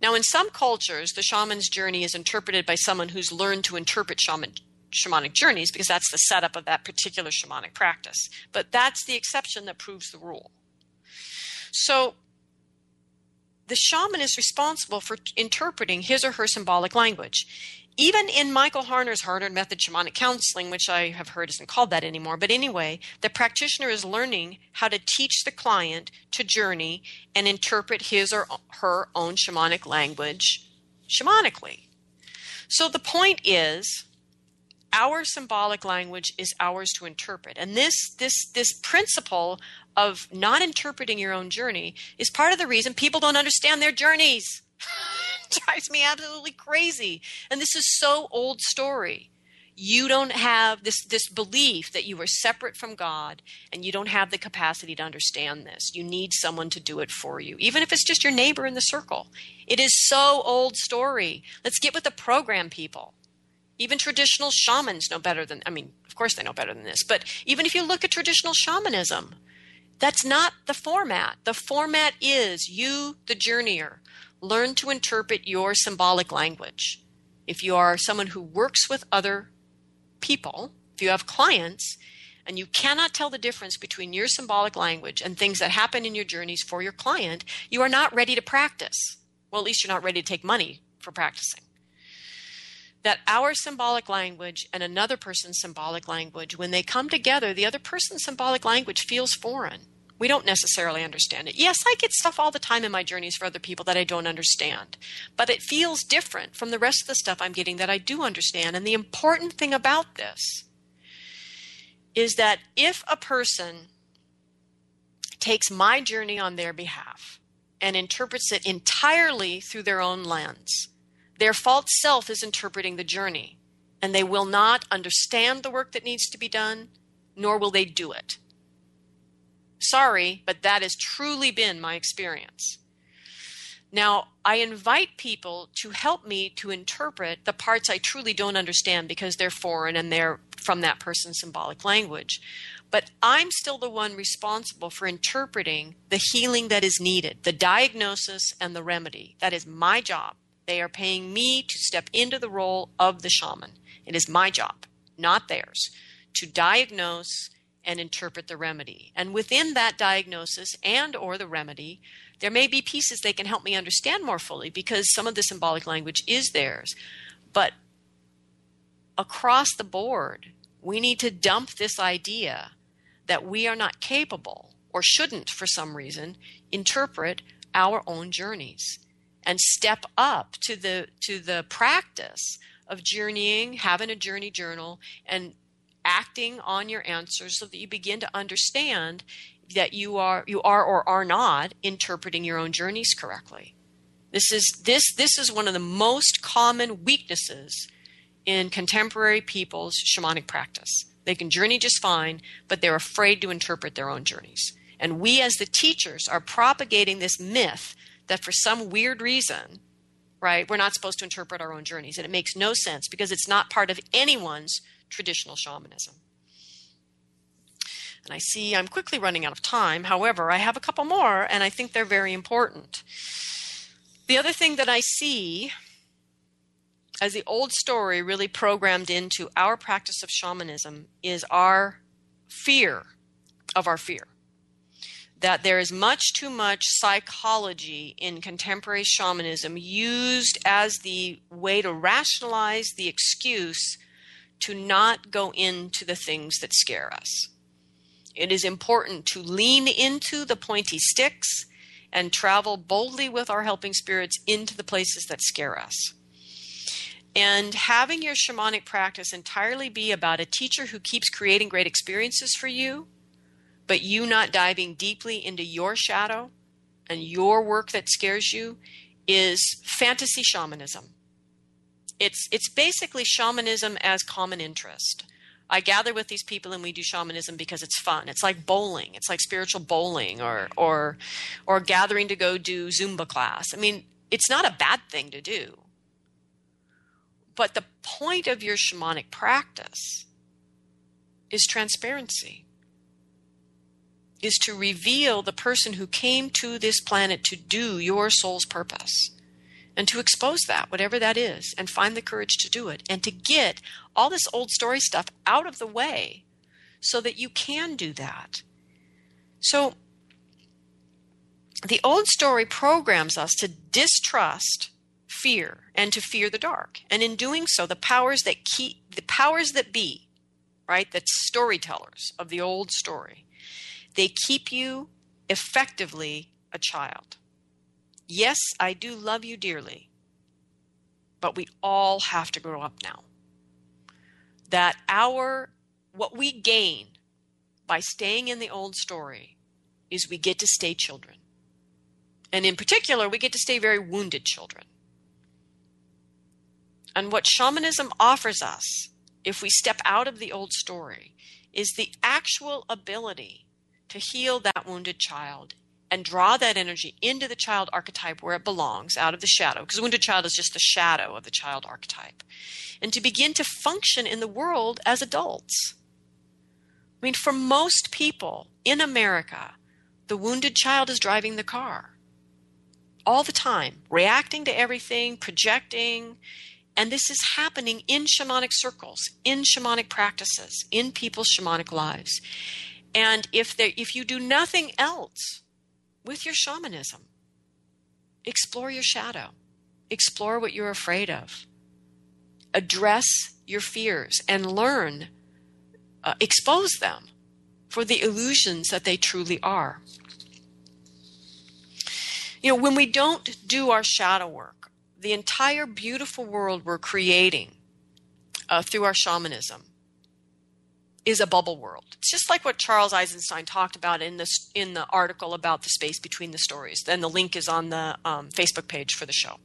Now, in some cultures, the shaman's journey is interpreted by someone who's learned to interpret shaman, shamanic journeys because that's the setup of that particular shamanic practice. But that's the exception that proves the rule. So, the shaman is responsible for interpreting his or her symbolic language even in Michael Harner's Harner method shamanic counseling, which I have heard isn't called that anymore, but anyway, the practitioner is learning how to teach the client to journey and interpret his or her own shamanic language shamanically. So the point is, our symbolic language is ours to interpret. And this this this principle of not interpreting your own journey is part of the reason people don't understand their journeys. drives me absolutely crazy. And this is so old story. You don't have this this belief that you are separate from God and you don't have the capacity to understand this. You need someone to do it for you, even if it's just your neighbor in the circle. It is so old story. Let's get with the program, people. Even traditional shamans know better than I mean, of course they know better than this, but even if you look at traditional shamanism, that's not the format. The format is you, the journeyer, learn to interpret your symbolic language. If you are someone who works with other people, if you have clients, and you cannot tell the difference between your symbolic language and things that happen in your journeys for your client, you are not ready to practice. Well, at least you're not ready to take money for practicing. That our symbolic language and another person's symbolic language, when they come together, the other person's symbolic language feels foreign. We don't necessarily understand it. Yes, I get stuff all the time in my journeys for other people that I don't understand, but it feels different from the rest of the stuff I'm getting that I do understand. And the important thing about this is that if a person takes my journey on their behalf and interprets it entirely through their own lens, their false self is interpreting the journey, and they will not understand the work that needs to be done, nor will they do it. Sorry, but that has truly been my experience. Now, I invite people to help me to interpret the parts I truly don't understand because they're foreign and they're from that person's symbolic language. But I'm still the one responsible for interpreting the healing that is needed, the diagnosis and the remedy. That is my job. They are paying me to step into the role of the shaman. It is my job, not theirs, to diagnose and interpret the remedy. And within that diagnosis and or the remedy, there may be pieces they can help me understand more fully because some of the symbolic language is theirs. But across the board, we need to dump this idea that we are not capable or shouldn't for some reason interpret our own journeys and step up to the to the practice of journeying having a journey journal and acting on your answers so that you begin to understand that you are you are or are not interpreting your own journeys correctly. This is this this is one of the most common weaknesses in contemporary people's shamanic practice. They can journey just fine, but they're afraid to interpret their own journeys. And we as the teachers are propagating this myth that for some weird reason, right, we're not supposed to interpret our own journeys. And it makes no sense because it's not part of anyone's traditional shamanism. And I see I'm quickly running out of time. However, I have a couple more, and I think they're very important. The other thing that I see as the old story really programmed into our practice of shamanism is our fear of our fear. That there is much too much psychology in contemporary shamanism used as the way to rationalize the excuse to not go into the things that scare us. It is important to lean into the pointy sticks and travel boldly with our helping spirits into the places that scare us. And having your shamanic practice entirely be about a teacher who keeps creating great experiences for you, but you not diving deeply into your shadow and your work that scares you is fantasy shamanism. It's it's basically shamanism as common interest. I gather with these people and we do shamanism because it's fun. It's like bowling. It's like spiritual bowling or or or gathering to go do Zumba class. I mean, it's not a bad thing to do. But the point of your shamanic practice is transparency. Is to reveal the person who came to this planet to do your soul's purpose and to expose that, whatever that is, and find the courage to do it, and to get all this old story stuff out of the way so that you can do that. So, the old story programs us to distrust fear and to fear the dark. And in doing so, the powers that keep the powers that be, right, the storytellers of the old story, they keep you effectively a child. Yes, I do love you dearly, but we all have to grow up now. That our, what we gain by staying in the old story is we get to stay children. And in particular, we get to stay very wounded children. And what shamanism offers us, if we step out of the old story, is the actual ability to heal that wounded child and draw that energy into the child archetype where it belongs, out of the shadow, because the wounded child is just the shadow of the child archetype, and to begin to function in the world as adults. I mean, for most people in America, the wounded child is driving the car all the time, reacting to everything, projecting, and this is happening in shamanic circles, in shamanic practices, in people's shamanic lives. And if there, if you do nothing else with your shamanism, explore your shadow, explore what you're afraid of, address your fears, and learn, uh, expose them for the illusions that they truly are. You know, when we don't do our shadow work, the entire beautiful world we're creating uh, through our shamanism is a bubble world. It's just like what Charles Eisenstein talked about in this in the article about the space between the stories. Then the link is on the um, Facebook page for the show.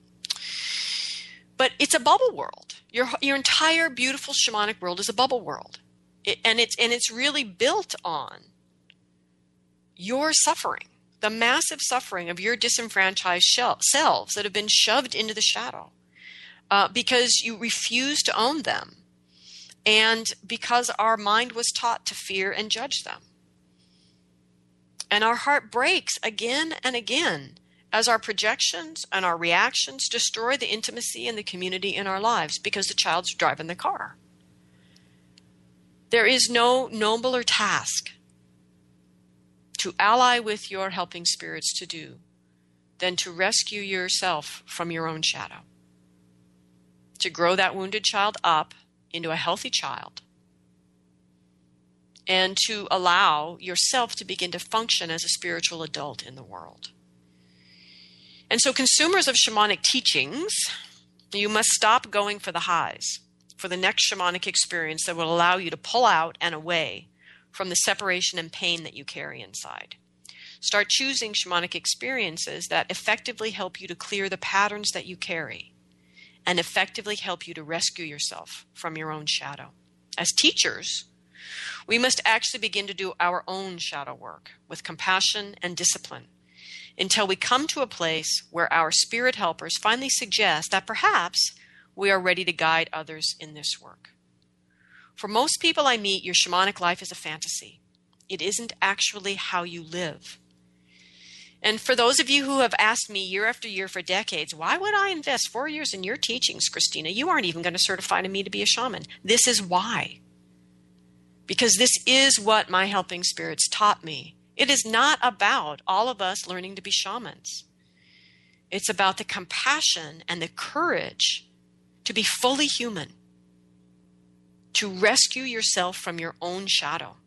But it's a bubble world. Your your entire beautiful shamanic world is a bubble world, it, and it's and it's really built on your suffering, the massive suffering of your disenfranchised selves that have been shoved into the shadow uh, because you refuse to own them and because our mind was taught to fear and judge them. And our heart breaks again and again as our projections and our reactions destroy the intimacy and the community in our lives because the child's driving the car. There is no nobler task to ally with your helping spirits to do than to rescue yourself from your own shadow. To grow that wounded child up into a healthy child and to allow yourself to begin to function as a spiritual adult in the world. And so, consumers of shamanic teachings, you must stop going for the highs, for the next shamanic experience that will allow you to pull out and away from the separation and pain that you carry inside. Start choosing shamanic experiences that effectively help you to clear the patterns that you carry and effectively help you to rescue yourself from your own shadow. As teachers, we must actually begin to do our own shadow work with compassion and discipline until we come to a place where our spirit helpers finally suggest that perhaps we are ready to guide others in this work. For most people I meet, your shamanic life is a fantasy. It isn't actually how you live. And for those of you who have asked me year after year for decades, why would I invest four years in your teachings, Christina? You aren't even going to certify to me to be a shaman. This is why. Because this is what my helping spirits taught me. It is not about all of us learning to be shamans. It's about the compassion and the courage to be fully human, to rescue yourself from your own shadow.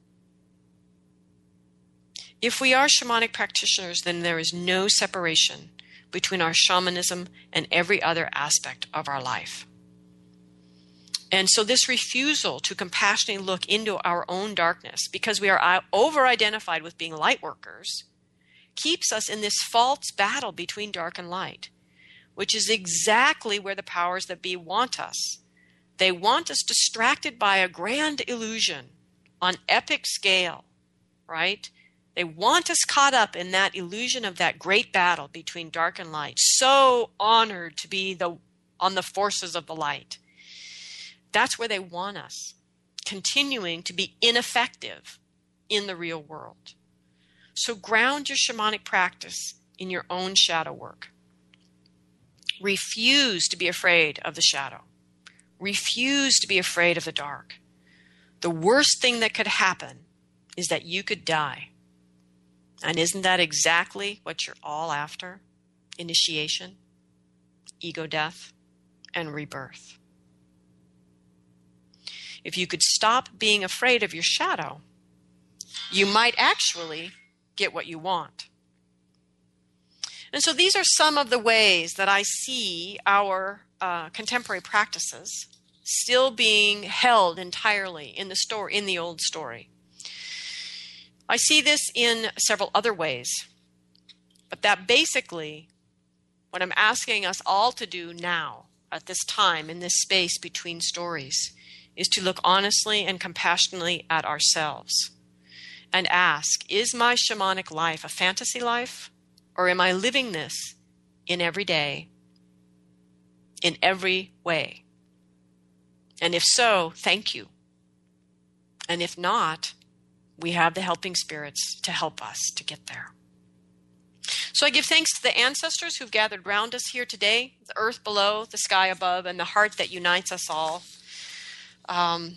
If we are shamanic practitioners, then there is no separation between our shamanism and every other aspect of our life. And so, this refusal to compassionately look into our own darkness because we are uh, over identified with being light workers keeps us in this false battle between dark and light, which is exactly where the powers that be want us. They want us distracted by a grand illusion on epic scale, right? They want us caught up in that illusion of that great battle between dark and light. So honored to be the on the forces of the light. That's where they want us, continuing to be ineffective in the real world. So ground your shamanic practice in your own shadow work. Refuse to be afraid of the shadow. Refuse to be afraid of the dark. The worst thing that could happen is that you could die and isn't that exactly what you're all after? Initiation, ego death, and rebirth. If you could stop being afraid of your shadow, you might actually get what you want. And so these are some of the ways that I see our uh, contemporary practices still being held entirely in the story, in the old story. I see this in several other ways, but that basically, what I'm asking us all to do now, at this time, in this space between stories, is to look honestly and compassionately at ourselves and ask Is my shamanic life a fantasy life, or am I living this in every day, in every way? And if so, thank you. And if not, we have the helping spirits to help us to get there. So I give thanks to the ancestors who've gathered round us here today, the earth below, the sky above, and the heart that unites us all. Um,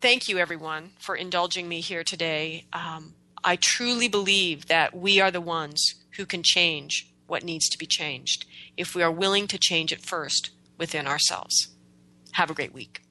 thank you, everyone, for indulging me here today. Um, I truly believe that we are the ones who can change what needs to be changed if we are willing to change it first within ourselves. Have a great week.